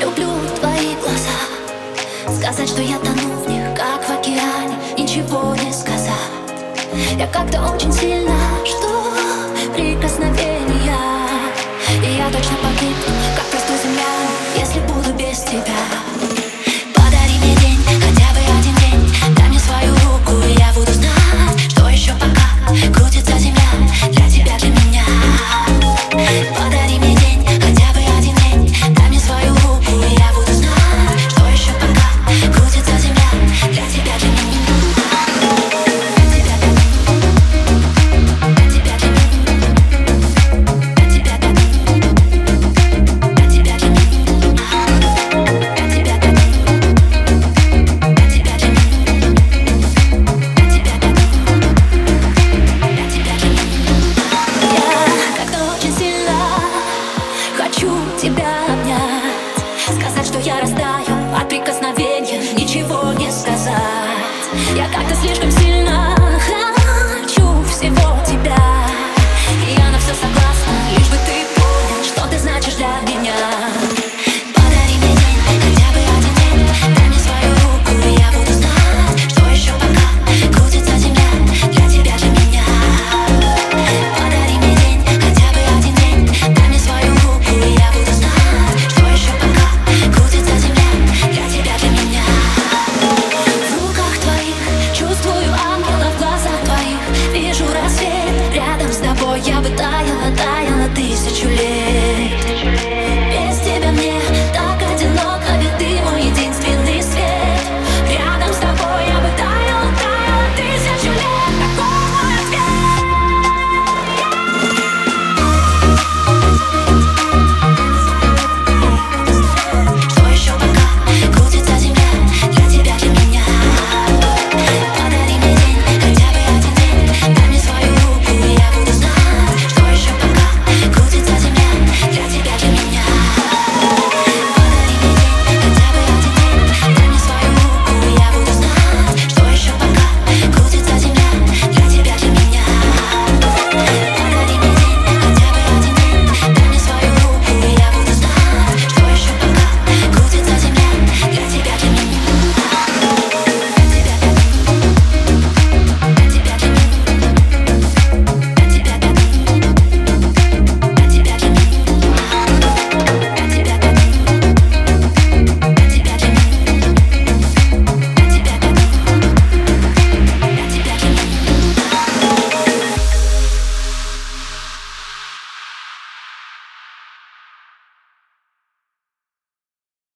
Люблю твои глаза Сказать, что я тону в них, как в океане Ничего не сказал. Я как-то очень сильно жду прикосновения И я точно понимаю